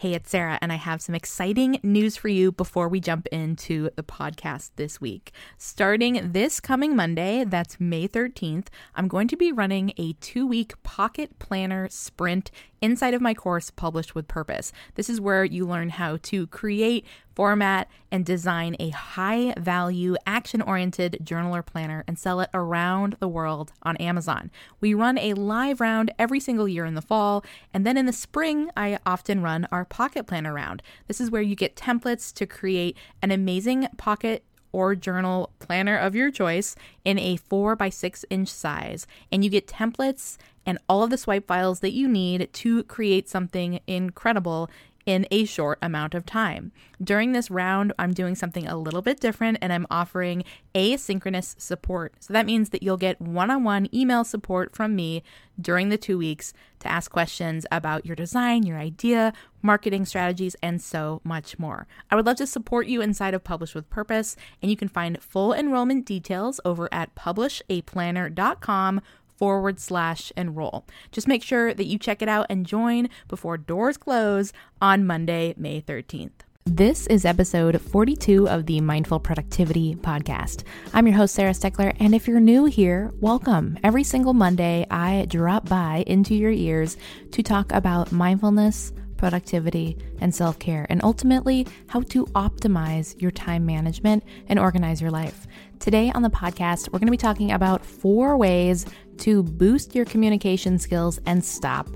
Hey, it's Sarah, and I have some exciting news for you before we jump into the podcast this week. Starting this coming Monday, that's May 13th, I'm going to be running a two week pocket planner sprint inside of my course, Publish with Purpose. This is where you learn how to create, format, and design a high value, action oriented journal or planner and sell it around the world on Amazon. We run a live round every single year in the fall, and then in the spring, I often run our pocket planner round. This is where you get templates to create an amazing pocket or journal planner of your choice in a 4 by 6 inch size. And you get templates and all of the swipe files that you need to create something incredible in a short amount of time. During this round, I'm doing something a little bit different and I'm offering asynchronous support. So that means that you'll get one on one email support from me during the two weeks to ask questions about your design, your idea, marketing strategies, and so much more. I would love to support you inside of Publish with Purpose, and you can find full enrollment details over at publishaplanner.com forward slash enroll. Just make sure that you check it out and join before doors close on Monday, May 13th. This is episode 42 of the Mindful Productivity Podcast. I'm your host, Sarah Steckler, and if you're new here, welcome. Every single Monday, I drop by into your ears to talk about mindfulness, productivity, and self care, and ultimately how to optimize your time management and organize your life. Today on the podcast, we're going to be talking about four ways to boost your communication skills and stop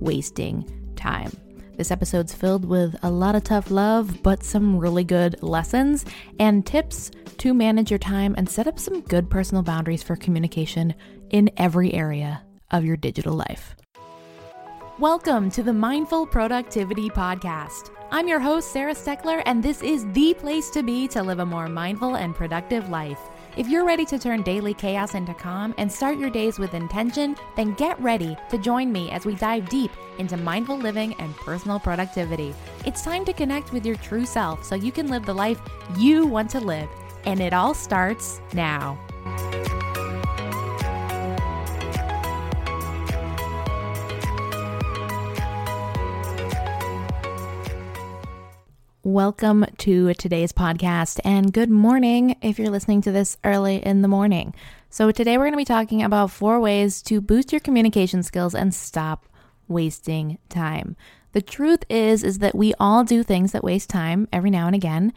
wasting time. This episode's filled with a lot of tough love, but some really good lessons and tips to manage your time and set up some good personal boundaries for communication in every area of your digital life. Welcome to the Mindful Productivity Podcast. I'm your host, Sarah Steckler, and this is the place to be to live a more mindful and productive life. If you're ready to turn daily chaos into calm and start your days with intention, then get ready to join me as we dive deep into mindful living and personal productivity. It's time to connect with your true self so you can live the life you want to live. And it all starts now. Welcome to today's podcast, and good morning if you're listening to this early in the morning. So, today we're going to be talking about four ways to boost your communication skills and stop wasting time. The truth is is that we all do things that waste time every now and again,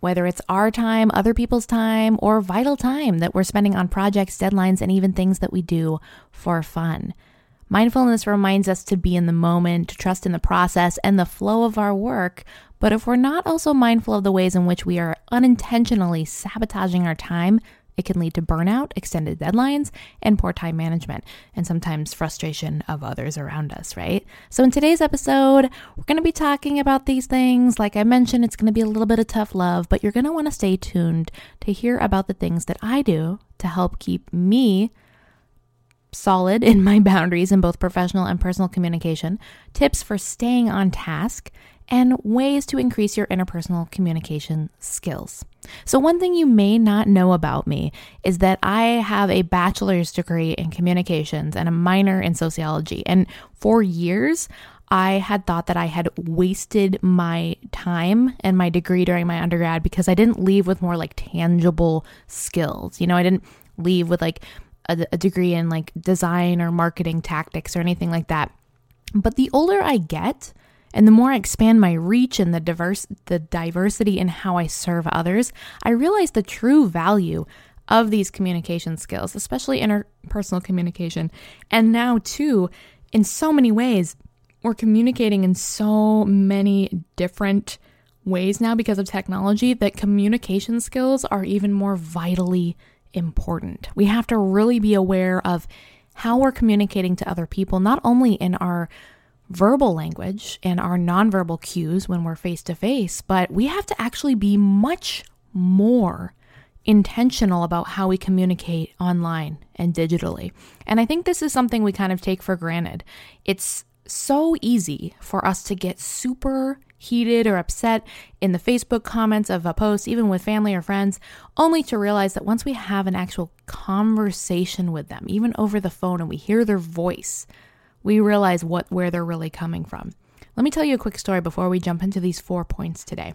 whether it's our time, other people's time, or vital time that we're spending on projects, deadlines, and even things that we do for fun. Mindfulness reminds us to be in the moment, to trust in the process and the flow of our work. But if we're not also mindful of the ways in which we are unintentionally sabotaging our time, it can lead to burnout, extended deadlines, and poor time management, and sometimes frustration of others around us, right? So, in today's episode, we're going to be talking about these things. Like I mentioned, it's going to be a little bit of tough love, but you're going to want to stay tuned to hear about the things that I do to help keep me solid in my boundaries in both professional and personal communication, tips for staying on task, and ways to increase your interpersonal communication skills. So, one thing you may not know about me is that I have a bachelor's degree in communications and a minor in sociology. And for years, I had thought that I had wasted my time and my degree during my undergrad because I didn't leave with more like tangible skills. You know, I didn't leave with like a, a degree in like design or marketing tactics or anything like that. But the older I get, and the more I expand my reach and the diverse the diversity in how I serve others, I realize the true value of these communication skills, especially interpersonal communication. And now too, in so many ways, we're communicating in so many different ways now because of technology that communication skills are even more vitally important. We have to really be aware of how we're communicating to other people, not only in our verbal language and our nonverbal cues when we're face to face, but we have to actually be much more intentional about how we communicate online and digitally. And I think this is something we kind of take for granted. It's so easy for us to get super heated or upset in the Facebook comments of a post, even with family or friends, only to realize that once we have an actual conversation with them, even over the phone, and we hear their voice, we realize what where they're really coming from. Let me tell you a quick story before we jump into these four points today.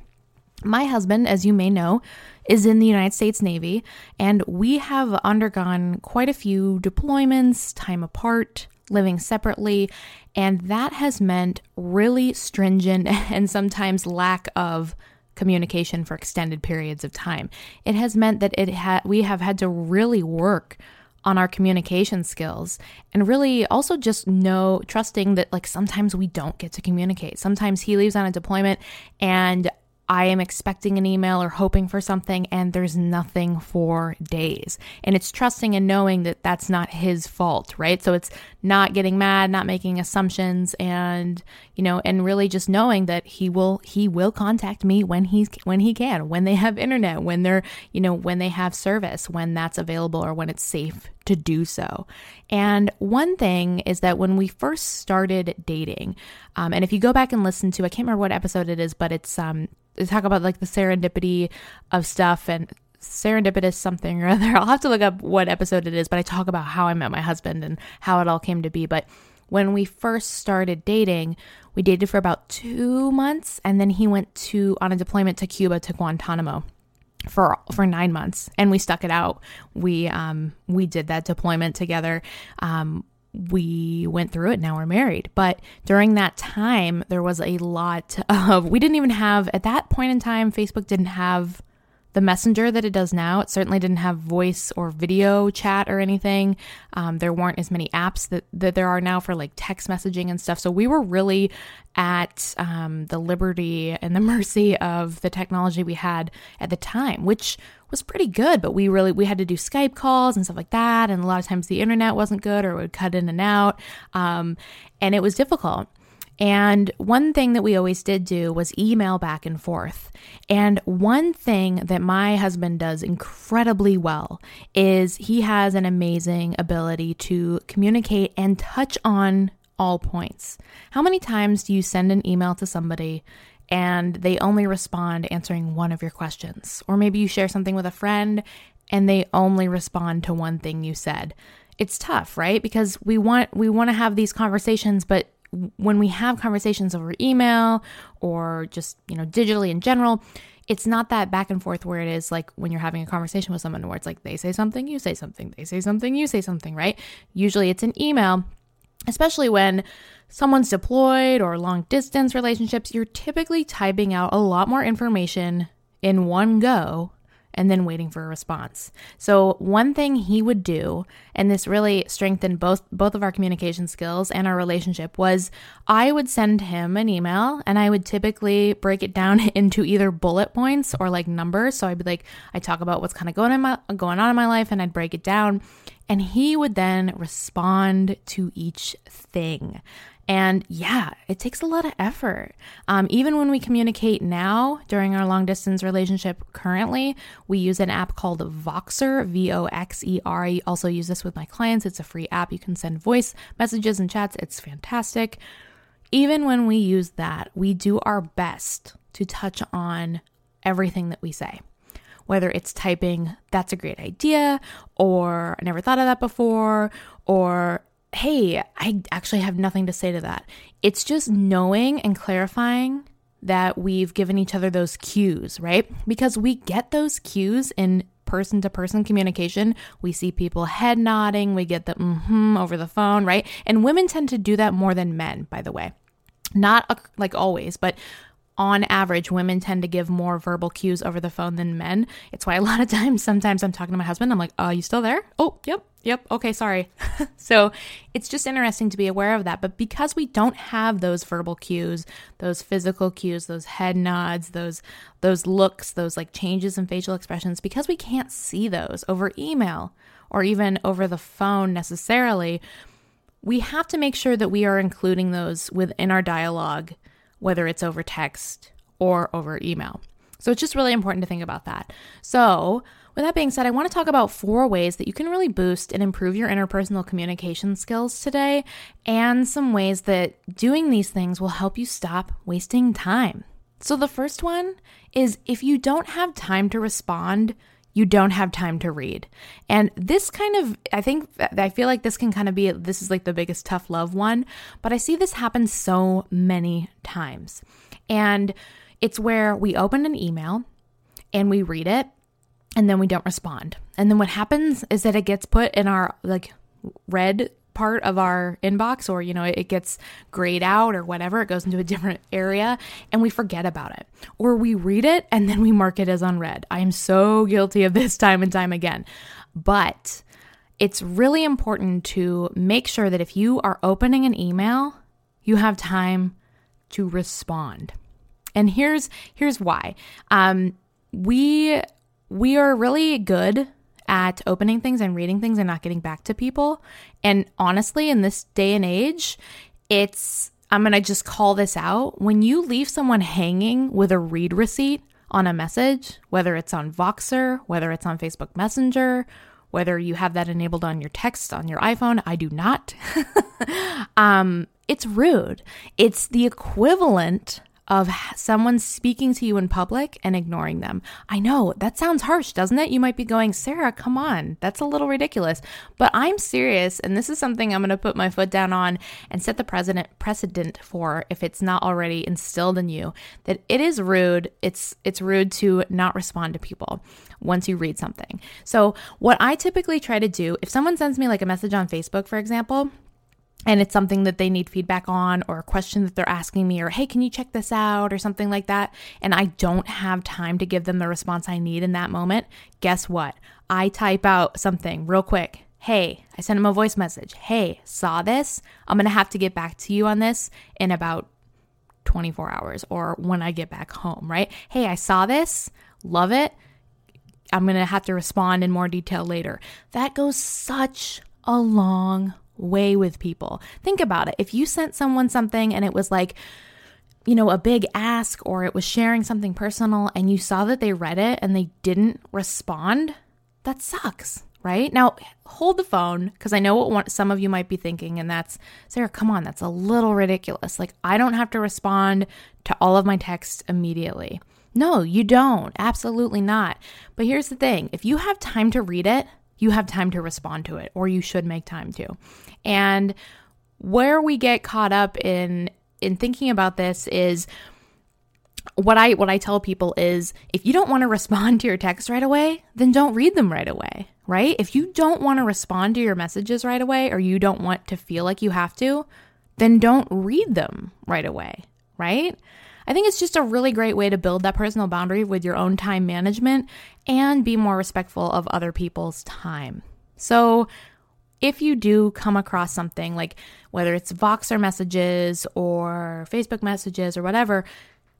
My husband, as you may know, is in the United States Navy, and we have undergone quite a few deployments, time apart, living separately, and that has meant really stringent and sometimes lack of communication for extended periods of time. It has meant that it ha- we have had to really work on our communication skills and really also just know trusting that like sometimes we don't get to communicate. Sometimes he leaves on a deployment and I am expecting an email or hoping for something and there's nothing for days. And it's trusting and knowing that that's not his fault, right? So it's not getting mad, not making assumptions and, you know, and really just knowing that he will he will contact me when he's when he can, when they have internet, when they're, you know, when they have service, when that's available or when it's safe to do so. And one thing is that when we first started dating, um, and if you go back and listen to, I can't remember what episode it is, but it's um, they talk about like the serendipity of stuff and serendipitous something or other. I'll have to look up what episode it is, but I talk about how I met my husband and how it all came to be. But when we first started dating, we dated for about two months, and then he went to on a deployment to Cuba to Guantanamo for for nine months, and we stuck it out. We um we did that deployment together. Um, we went through it. Now we're married. But during that time, there was a lot of, we didn't even have, at that point in time, Facebook didn't have the messenger that it does now. It certainly didn't have voice or video chat or anything. Um, there weren't as many apps that, that there are now for like text messaging and stuff. So we were really at um, the liberty and the mercy of the technology we had at the time, which was pretty good, but we really we had to do Skype calls and stuff like that, and a lot of times the internet wasn't good or would cut in and out, um, and it was difficult. And one thing that we always did do was email back and forth. And one thing that my husband does incredibly well is he has an amazing ability to communicate and touch on all points. How many times do you send an email to somebody and they only respond answering one of your questions. Or maybe you share something with a friend and they only respond to one thing you said. It's tough, right? Because we want we want to have these conversations, but when we have conversations over email or just, you know, digitally in general, it's not that back and forth where it is like when you're having a conversation with someone where it's like they say something, you say something, they say something, you say something, right? Usually it's an email, especially when someone's deployed or long distance relationships, you're typically typing out a lot more information in one go and then waiting for a response. So one thing he would do and this really strengthened both both of our communication skills and our relationship was I would send him an email and I would typically break it down into either bullet points or like numbers. So I'd be like I talk about what's kind of going in my going on in my life and I'd break it down and he would then respond to each thing. And yeah, it takes a lot of effort. Um, even when we communicate now during our long distance relationship currently, we use an app called Voxer, V O X E R. I also use this with my clients. It's a free app. You can send voice messages and chats. It's fantastic. Even when we use that, we do our best to touch on everything that we say whether it's typing, that's a great idea, or I never thought of that before, or hey, I actually have nothing to say to that. It's just knowing and clarifying that we've given each other those cues, right? Because we get those cues in person to person communication. We see people head nodding, we get the mm-hmm over the phone, right? And women tend to do that more than men, by the way. Not uh, like always, but on average, women tend to give more verbal cues over the phone than men. It's why a lot of times, sometimes I'm talking to my husband, I'm like, "Oh, you still there? Oh, yep, yep, okay, sorry." so it's just interesting to be aware of that. But because we don't have those verbal cues, those physical cues, those head nods, those those looks, those like changes in facial expressions, because we can't see those over email or even over the phone necessarily, we have to make sure that we are including those within our dialogue whether it's over text or over email. So it's just really important to think about that. So, with that being said, I want to talk about four ways that you can really boost and improve your interpersonal communication skills today, and some ways that doing these things will help you stop wasting time. So, the first one is if you don't have time to respond, you don't have time to read. And this kind of, I think, I feel like this can kind of be, this is like the biggest tough love one, but I see this happen so many times. And it's where we open an email and we read it and then we don't respond. And then what happens is that it gets put in our like read part of our inbox or you know it gets grayed out or whatever it goes into a different area and we forget about it. Or we read it and then we mark it as unread. I am so guilty of this time and time again. But it's really important to make sure that if you are opening an email you have time to respond. And here's here's why. Um, we we are really good at opening things and reading things and not getting back to people. And honestly, in this day and age, it's, I'm going to just call this out. When you leave someone hanging with a read receipt on a message, whether it's on Voxer, whether it's on Facebook Messenger, whether you have that enabled on your text on your iPhone, I do not. um, it's rude. It's the equivalent of someone speaking to you in public and ignoring them. I know that sounds harsh, doesn't it? You might be going, Sarah, come on, that's a little ridiculous. But I'm serious, and this is something I'm going to put my foot down on and set the president precedent for if it's not already instilled in you that it is rude. It's it's rude to not respond to people once you read something. So what I typically try to do, if someone sends me like a message on Facebook, for example, and it's something that they need feedback on or a question that they're asking me or hey can you check this out? or something like that. And i don't have time to give them the response i need in that moment. Guess what? I type out something real quick. Hey i sent them a voice message. Hey saw this. I'm gonna have to get back to you on this in about 24 hours or when i get back home right? Hey i saw this. Love it. I'm gonna have to respond in more detail later. That goes such a long way with people. Think about it. If you sent someone something and it was like, you know, a big ask or it was sharing something personal and you saw that they read it and they didn't respond, that sucks, right? Now, hold the phone because I know what one, some of you might be thinking, and that's Sarah, come on, that's a little ridiculous. Like, I don't have to respond to all of my texts immediately. No, you don't. Absolutely not. But here's the thing if you have time to read it, you have time to respond to it, or you should make time to. And where we get caught up in in thinking about this is what I what I tell people is if you don't want to respond to your text right away, then don't read them right away, right? If you don't want to respond to your messages right away or you don't want to feel like you have to, then don't read them right away, right? I think it's just a really great way to build that personal boundary with your own time management and be more respectful of other people's time. So, if you do come across something like whether it's Voxer messages or Facebook messages or whatever,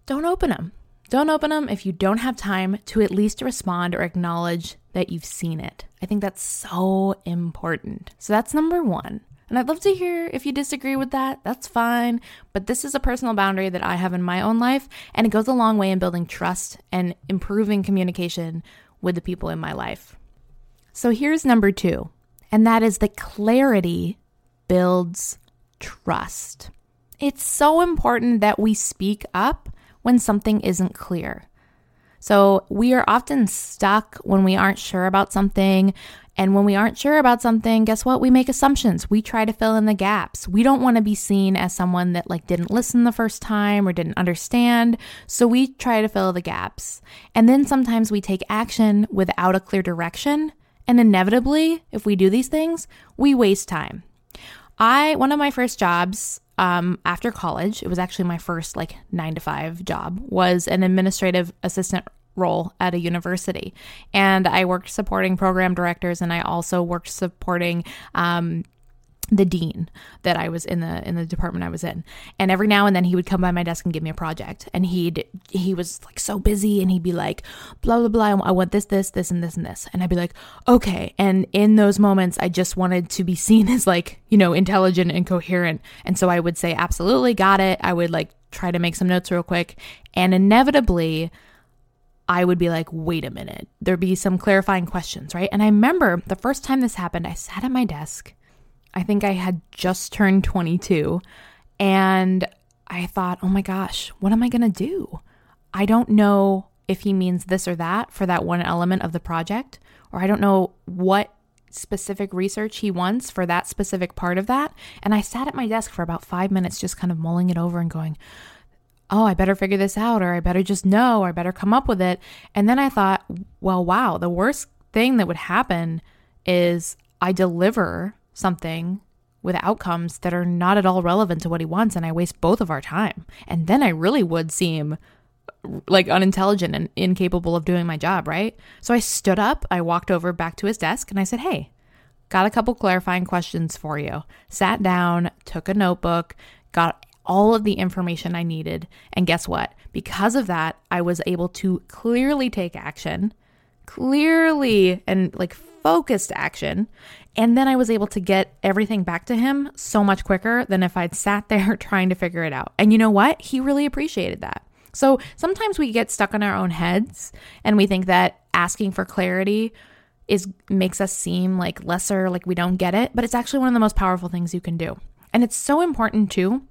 don't open them. Don't open them if you don't have time to at least respond or acknowledge that you've seen it. I think that's so important. So that's number one. And I'd love to hear if you disagree with that. That's fine. But this is a personal boundary that I have in my own life, and it goes a long way in building trust and improving communication with the people in my life. So here's number two, and that is that clarity builds trust. It's so important that we speak up when something isn't clear. So we are often stuck when we aren't sure about something and when we aren't sure about something, guess what? We make assumptions. We try to fill in the gaps. We don't want to be seen as someone that like didn't listen the first time or didn't understand. So we try to fill the gaps. And then sometimes we take action without a clear direction. And inevitably, if we do these things, we waste time. I, one of my first jobs um, after college, it was actually my first like nine to five job, was an administrative assistant role at a university. And I worked supporting program directors and I also worked supporting um, the dean that I was in the in the department I was in. And every now and then he would come by my desk and give me a project. And he'd he was like so busy and he'd be like, blah blah blah, I want this, this, this, and this and this. And I'd be like, okay. And in those moments I just wanted to be seen as like, you know, intelligent and coherent. And so I would say, absolutely, got it. I would like try to make some notes real quick. And inevitably I would be like, wait a minute. There'd be some clarifying questions, right? And I remember the first time this happened, I sat at my desk. I think I had just turned 22. And I thought, oh my gosh, what am I going to do? I don't know if he means this or that for that one element of the project, or I don't know what specific research he wants for that specific part of that. And I sat at my desk for about five minutes, just kind of mulling it over and going, oh, I better figure this out, or I better just know, or I better come up with it. And then I thought, well, wow, the worst thing that would happen is I deliver something with outcomes that are not at all relevant to what he wants, and I waste both of our time. And then I really would seem like unintelligent and incapable of doing my job, right? So I stood up, I walked over back to his desk, and I said, Hey, got a couple clarifying questions for you. Sat down, took a notebook, got all of the information I needed. And guess what? Because of that, I was able to clearly take action, clearly and like focused action. And then I was able to get everything back to him so much quicker than if I'd sat there trying to figure it out. And you know what? He really appreciated that. So sometimes we get stuck in our own heads and we think that asking for clarity is makes us seem like lesser, like we don't get it, but it's actually one of the most powerful things you can do. And it's so important too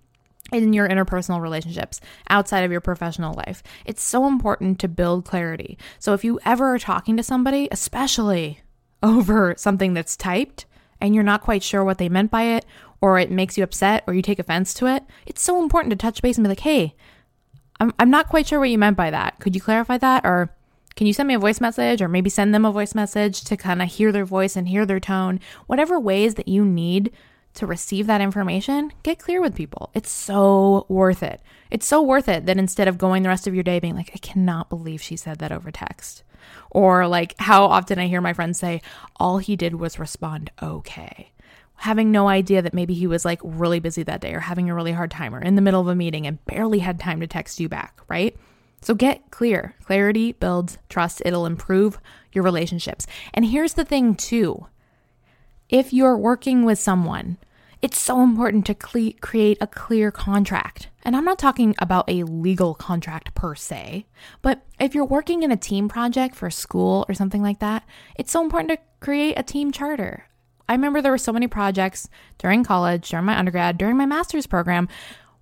in your interpersonal relationships outside of your professional life. It's so important to build clarity. So if you ever are talking to somebody, especially over something that's typed and you're not quite sure what they meant by it or it makes you upset or you take offense to it, it's so important to touch base and be like, "Hey, I'm I'm not quite sure what you meant by that. Could you clarify that or can you send me a voice message or maybe send them a voice message to kind of hear their voice and hear their tone? Whatever ways that you need to receive that information, get clear with people. It's so worth it. It's so worth it that instead of going the rest of your day being like, I cannot believe she said that over text. Or like how often I hear my friends say, all he did was respond okay. Having no idea that maybe he was like really busy that day or having a really hard time or in the middle of a meeting and barely had time to text you back, right? So get clear. Clarity builds trust, it'll improve your relationships. And here's the thing, too if you're working with someone, it's so important to cle- create a clear contract. And I'm not talking about a legal contract per se, but if you're working in a team project for school or something like that, it's so important to create a team charter. I remember there were so many projects during college, during my undergrad, during my master's program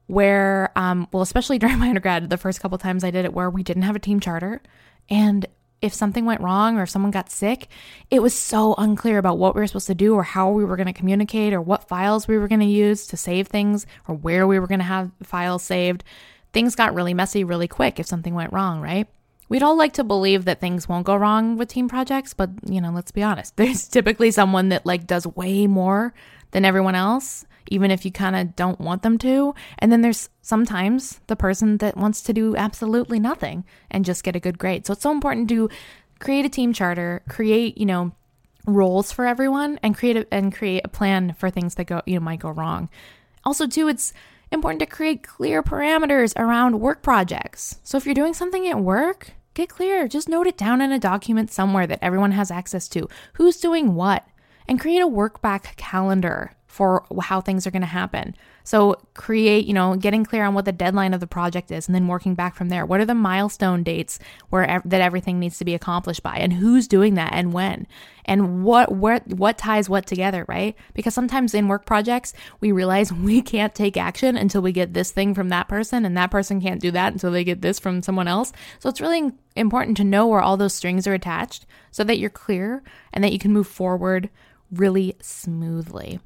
where, um, well, especially during my undergrad, the first couple times I did it where we didn't have a team charter. And if something went wrong or if someone got sick, it was so unclear about what we were supposed to do or how we were going to communicate or what files we were going to use to save things or where we were going to have files saved. Things got really messy really quick if something went wrong, right? We'd all like to believe that things won't go wrong with team projects, but you know, let's be honest. There's typically someone that like does way more than everyone else even if you kind of don't want them to. And then there's sometimes the person that wants to do absolutely nothing and just get a good grade. So it's so important to create a team charter, create, you know, roles for everyone and create a, and create a plan for things that go, you know, might go wrong. Also, too, it's important to create clear parameters around work projects. So if you're doing something at work, get clear. Just note it down in a document somewhere that everyone has access to. Who's doing what? And create a work back calendar for how things are going to happen. So create, you know, getting clear on what the deadline of the project is and then working back from there. What are the milestone dates where ev- that everything needs to be accomplished by and who's doing that and when? And what what what ties what together, right? Because sometimes in work projects, we realize we can't take action until we get this thing from that person and that person can't do that until they get this from someone else. So it's really important to know where all those strings are attached so that you're clear and that you can move forward really smoothly.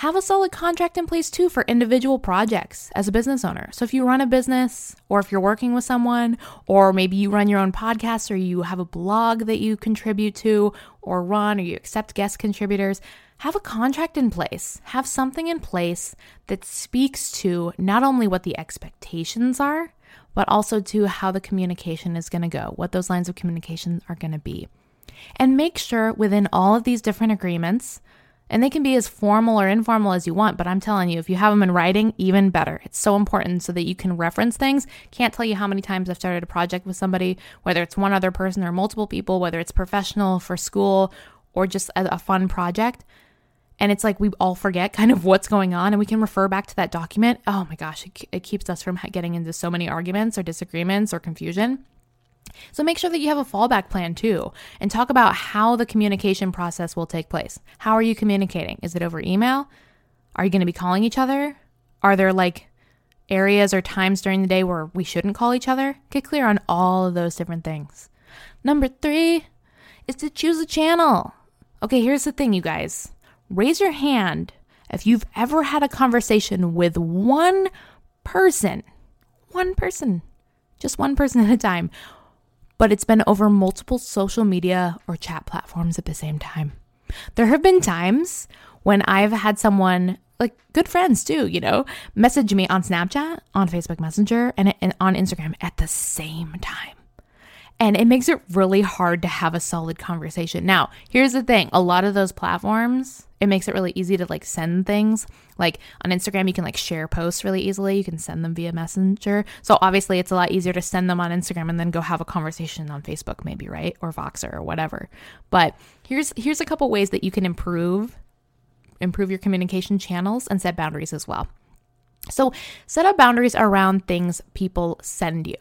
Have a solid contract in place too for individual projects as a business owner. So if you run a business or if you're working with someone, or maybe you run your own podcast or you have a blog that you contribute to or run or you accept guest contributors, have a contract in place. Have something in place that speaks to not only what the expectations are, but also to how the communication is going to go, what those lines of communication are going to be. And make sure within all of these different agreements and they can be as formal or informal as you want, but I'm telling you, if you have them in writing, even better. It's so important so that you can reference things. Can't tell you how many times I've started a project with somebody, whether it's one other person or multiple people, whether it's professional for school or just a, a fun project. And it's like we all forget kind of what's going on and we can refer back to that document. Oh my gosh, it, it keeps us from getting into so many arguments or disagreements or confusion. So make sure that you have a fallback plan too and talk about how the communication process will take place. How are you communicating? Is it over email? Are you going to be calling each other? Are there like areas or times during the day where we shouldn't call each other. Get clear on all of those different things. Number three is to choose a channel. Okay, here's the thing, you guys. Raise your hand if you've ever had a conversation with one person, one person, just one person at a time, but it's been over multiple social media or chat platforms at the same time. There have been times when I've had someone, like good friends too, you know, message me on Snapchat, on Facebook Messenger, and, on Instagram at the same time. And it makes it really hard to have a solid conversation. Now, here's the thing a lot of those platforms, it makes it really easy to like send things. Like on Instagram, you can like share posts really easily. You can send them via Messenger. So obviously, it's a lot easier to send them on Instagram and then go have a conversation on Facebook, maybe, right? Or Voxer or whatever. But here's here's a couple ways that you can improve improve your communication channels and set boundaries as well. So, set up boundaries around things people send you.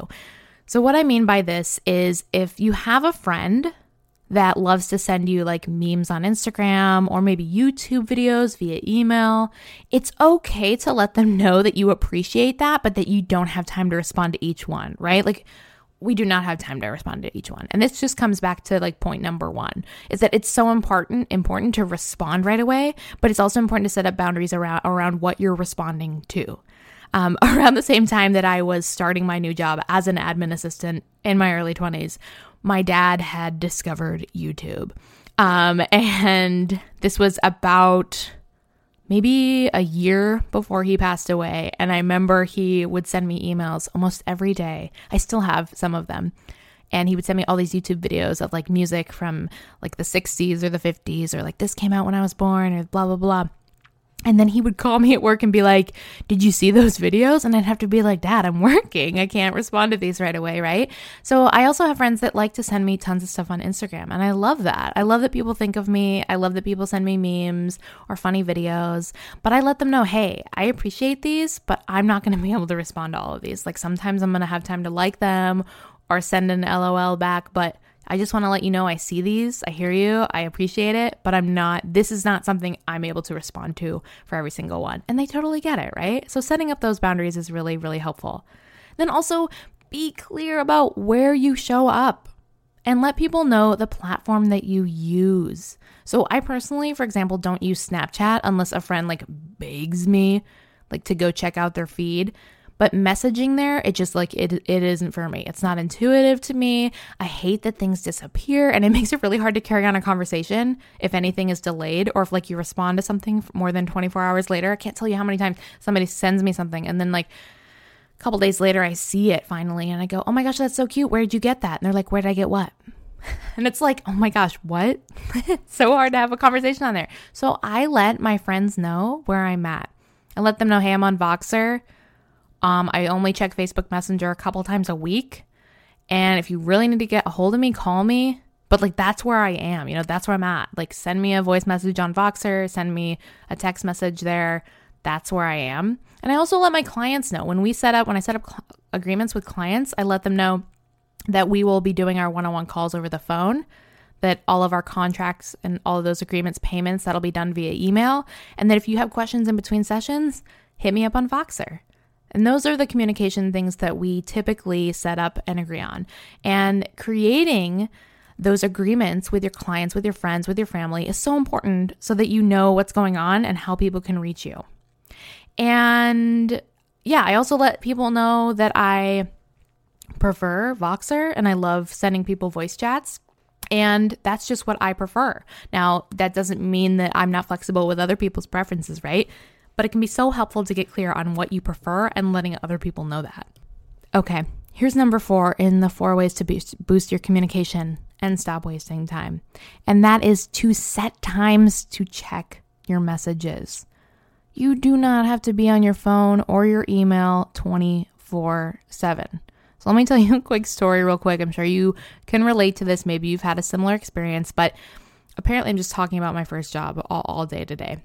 So, what I mean by this is if you have a friend that loves to send you like memes on Instagram or maybe YouTube videos via email, it's okay to let them know that you appreciate that, but that you don't have time to respond to each one, right? Like, we do not have time to respond to each one. And this just comes back to like point number 1 is that it's so important important to respond right away, but it's also important to set up boundaries around around what you're responding to um, around the same time that I was starting my new job as an admin assistant in my early 20s, my dad had discovered YouTube. Um, and this was about maybe a year before he passed away. And I remember he would send me emails almost every day. I still have some of them. And he would send me all these YouTube videos of like music from like the 60s or the 50s or like this came out when I was born or blah, blah, blah. And then he would call me at work and be like, Did you see those videos? And I'd have to be like, Dad, I'm working. I can't respond to these right away, right? So I also have friends that like to send me tons of stuff on Instagram. And I love that. I love that people think of me. I love that people send me memes or funny videos. But I let them know, Hey, I appreciate these, but I'm not going to be able to respond to all of these. Like sometimes I'm going to have time to like them or send an LOL back, but I just want to let you know I see these, I hear you, I appreciate it, but I'm not, this is not something I'm able to respond to for every single one. And they totally get it, right? So setting up those boundaries is really, really helpful. Then also be clear about where you show up and let people know the platform that you use. So I personally, for example, don't use Snapchat unless a friend like begs me like to go check out their feed. But messaging there, it just like it it isn't for me. It's not intuitive to me. I hate that things disappear and it makes it really hard to carry on a conversation if anything is delayed or if like you respond to something more than 24 hours later. I can't tell you how many times somebody sends me something and then like a couple days later I see it finally and I go, "Oh my gosh, that's so cute. Where did you get that?" And they're like, "Where did I get what?" And it's like, oh my gosh, what? it's so hard to have a conversation on there. So I let my friends know where I'm at. I let them know, hey, I'm on Voxer. Um, I only check Facebook Messenger a couple times a week. And if you really need to get a hold of me, call me. But like that's where I am, you know, that's where I'm at. Like send me a voice message on Voxer, send me a text message there. That's where I am. And I also let my clients know when we set up when I set up cl- agreements with clients, I let them know that we will be doing our one-on-one calls over the phone that all of our contracts and all of those agreements payments that'll be done via email and that if you have questions in between sessions hit me up on voxer and those are the communication things that we typically set up and agree on. And creating those agreements with your clients, with your friends, with your family is so important so that you know what's going on and how people can reach you. And yeah, I also let people know that I prefer Voxer and I love sending people voice chats. And that's just what I prefer. Now, that doesn't mean that I'm not flexible with other people's preferences, right? But it can be so helpful to get clear on what you prefer and letting other people know that. Okay, here's number four in the four ways to boost, boost your communication and stop wasting time. And that is to set times to check your messages. You do not have to be on your phone or your email 24 7. So let me tell you a quick story, real quick. I'm sure you can relate to this. Maybe you've had a similar experience, but apparently I'm just talking about my first job all, all day today.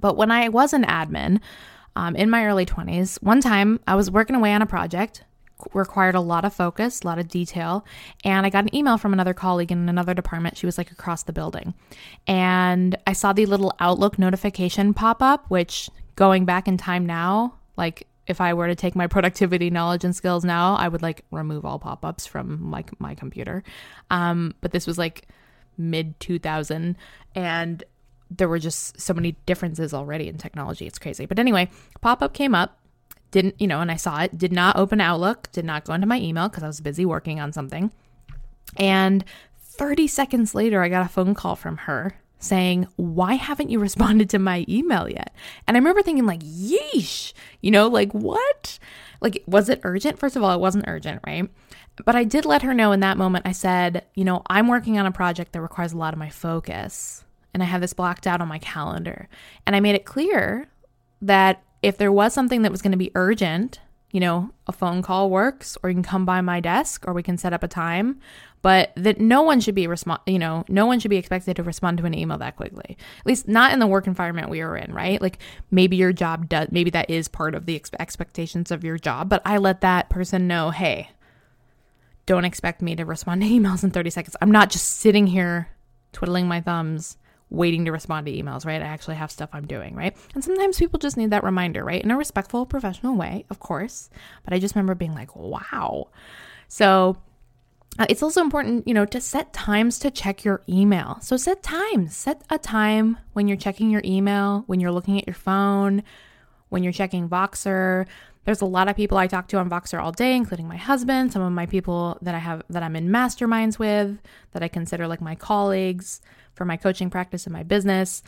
But when I was an admin um, in my early 20s, one time I was working away on a project, required a lot of focus, a lot of detail, and I got an email from another colleague in another department. She was like across the building. And I saw the little Outlook notification pop up, which going back in time now, like if I were to take my productivity knowledge and skills now, I would like remove all pop ups from like my computer. Um, but this was like mid 2000 and there were just so many differences already in technology. It's crazy. But anyway, pop up came up, didn't, you know, and I saw it, did not open Outlook, did not go into my email because I was busy working on something. And 30 seconds later, I got a phone call from her saying, Why haven't you responded to my email yet? And I remember thinking, like, yeesh, you know, like, what? Like, was it urgent? First of all, it wasn't urgent, right? But I did let her know in that moment, I said, You know, I'm working on a project that requires a lot of my focus. And I have this blocked out on my calendar. And I made it clear that if there was something that was going to be urgent, you know, a phone call works, or you can come by my desk, or we can set up a time but that no one should be respond you know no one should be expected to respond to an email that quickly. At least not in the work environment we are in right? Like maybe your job does maybe that is part of the ex- expectations of your job but i let that person know hey don't expect me to respond to emails in 30 seconds. I'm not just sitting here twiddling my thumbs waiting to respond to emails right? I actually have stuff i'm doing right? And sometimes people just need that reminder right? In a respectful professional way of course. But i just remember being like wow. So uh, it's also important, you know, to set times to check your email. So set times. Set a time when you're checking your email, when you're looking at your phone, when you're checking Voxer. There's a lot of people I talk to on Voxer all day, including my husband, some of my people that I have that I'm in masterminds with, that I consider like my colleagues for my coaching practice and my business.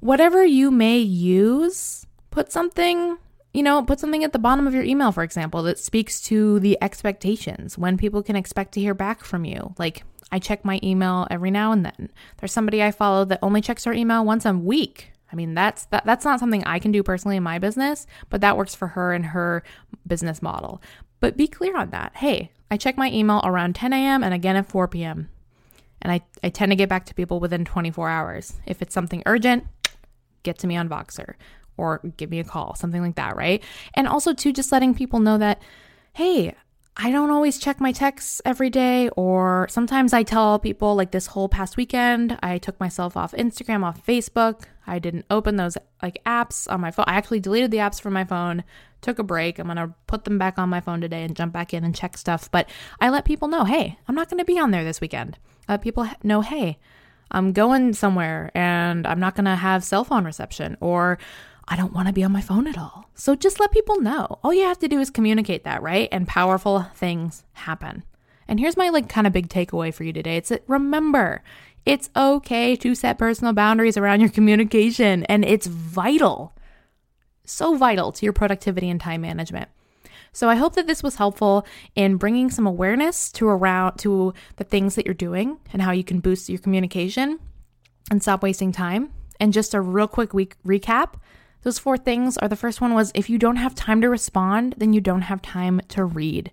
Whatever you may use, put something you know, put something at the bottom of your email, for example, that speaks to the expectations when people can expect to hear back from you. Like, I check my email every now and then. There's somebody I follow that only checks her email once a week. I mean, that's that, that's not something I can do personally in my business, but that works for her and her business model. But be clear on that. Hey, I check my email around 10 a.m. and again at 4 p.m. And I, I tend to get back to people within 24 hours. If it's something urgent, get to me on Voxer or give me a call, something like that, right? And also, too, just letting people know that, hey, I don't always check my texts every day, or sometimes I tell people, like this whole past weekend, I took myself off Instagram, off Facebook. I didn't open those like apps on my phone. I actually deleted the apps from my phone, took a break. I'm gonna put them back on my phone today and jump back in and check stuff. But I let people know, hey, I'm not gonna be on there this weekend. People know, hey, I'm going somewhere and I'm not gonna have cell phone reception, or I don't want to be on my phone at all. So just let people know. All you have to do is communicate that, right? And powerful things happen. And here's my like kind of big takeaway for you today. It's that remember, it's okay to set personal boundaries around your communication and it's vital. So vital to your productivity and time management. So I hope that this was helpful in bringing some awareness to around to the things that you're doing and how you can boost your communication and stop wasting time. And just a real quick week recap. Those four things are the first one was if you don't have time to respond, then you don't have time to read.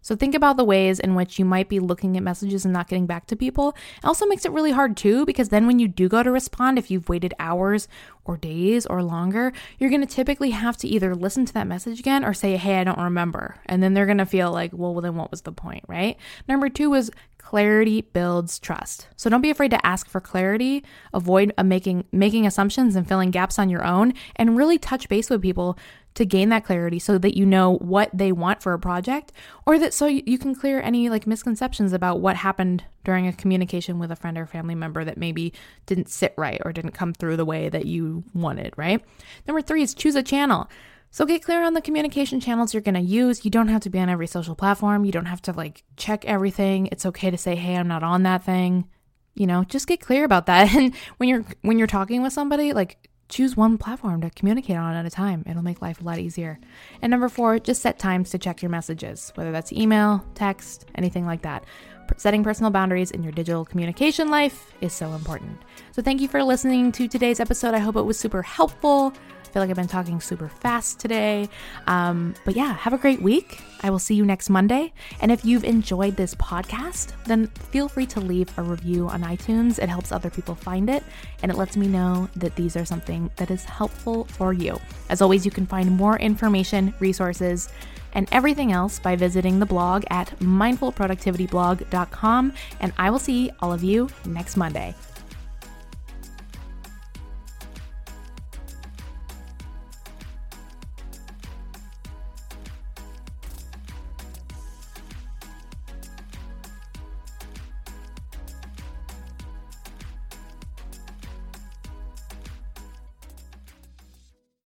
So think about the ways in which you might be looking at messages and not getting back to people. It also makes it really hard too, because then when you do go to respond, if you've waited hours or days or longer, you're going to typically have to either listen to that message again or say, hey, I don't remember. And then they're going to feel like, well, well, then what was the point, right? Number two is clarity builds trust. So don't be afraid to ask for clarity, avoid uh, making making assumptions and filling gaps on your own and really touch base with people to gain that clarity so that you know what they want for a project or that so you can clear any like misconceptions about what happened during a communication with a friend or family member that maybe didn't sit right or didn't come through the way that you wanted, right? Number 3 is choose a channel. So get clear on the communication channels you're going to use. You don't have to be on every social platform. You don't have to like check everything. It's okay to say, "Hey, I'm not on that thing." You know, just get clear about that. And when you're when you're talking with somebody, like choose one platform to communicate on at a time. It'll make life a lot easier. And number four, just set times to check your messages, whether that's email, text, anything like that. Setting personal boundaries in your digital communication life is so important. So, thank you for listening to today's episode. I hope it was super helpful. I feel like I've been talking super fast today. Um, but yeah, have a great week. I will see you next Monday. And if you've enjoyed this podcast, then feel free to leave a review on iTunes. It helps other people find it and it lets me know that these are something that is helpful for you. As always, you can find more information, resources, and everything else by visiting the blog at mindfulproductivityblog.com. And I will see all of you next Monday.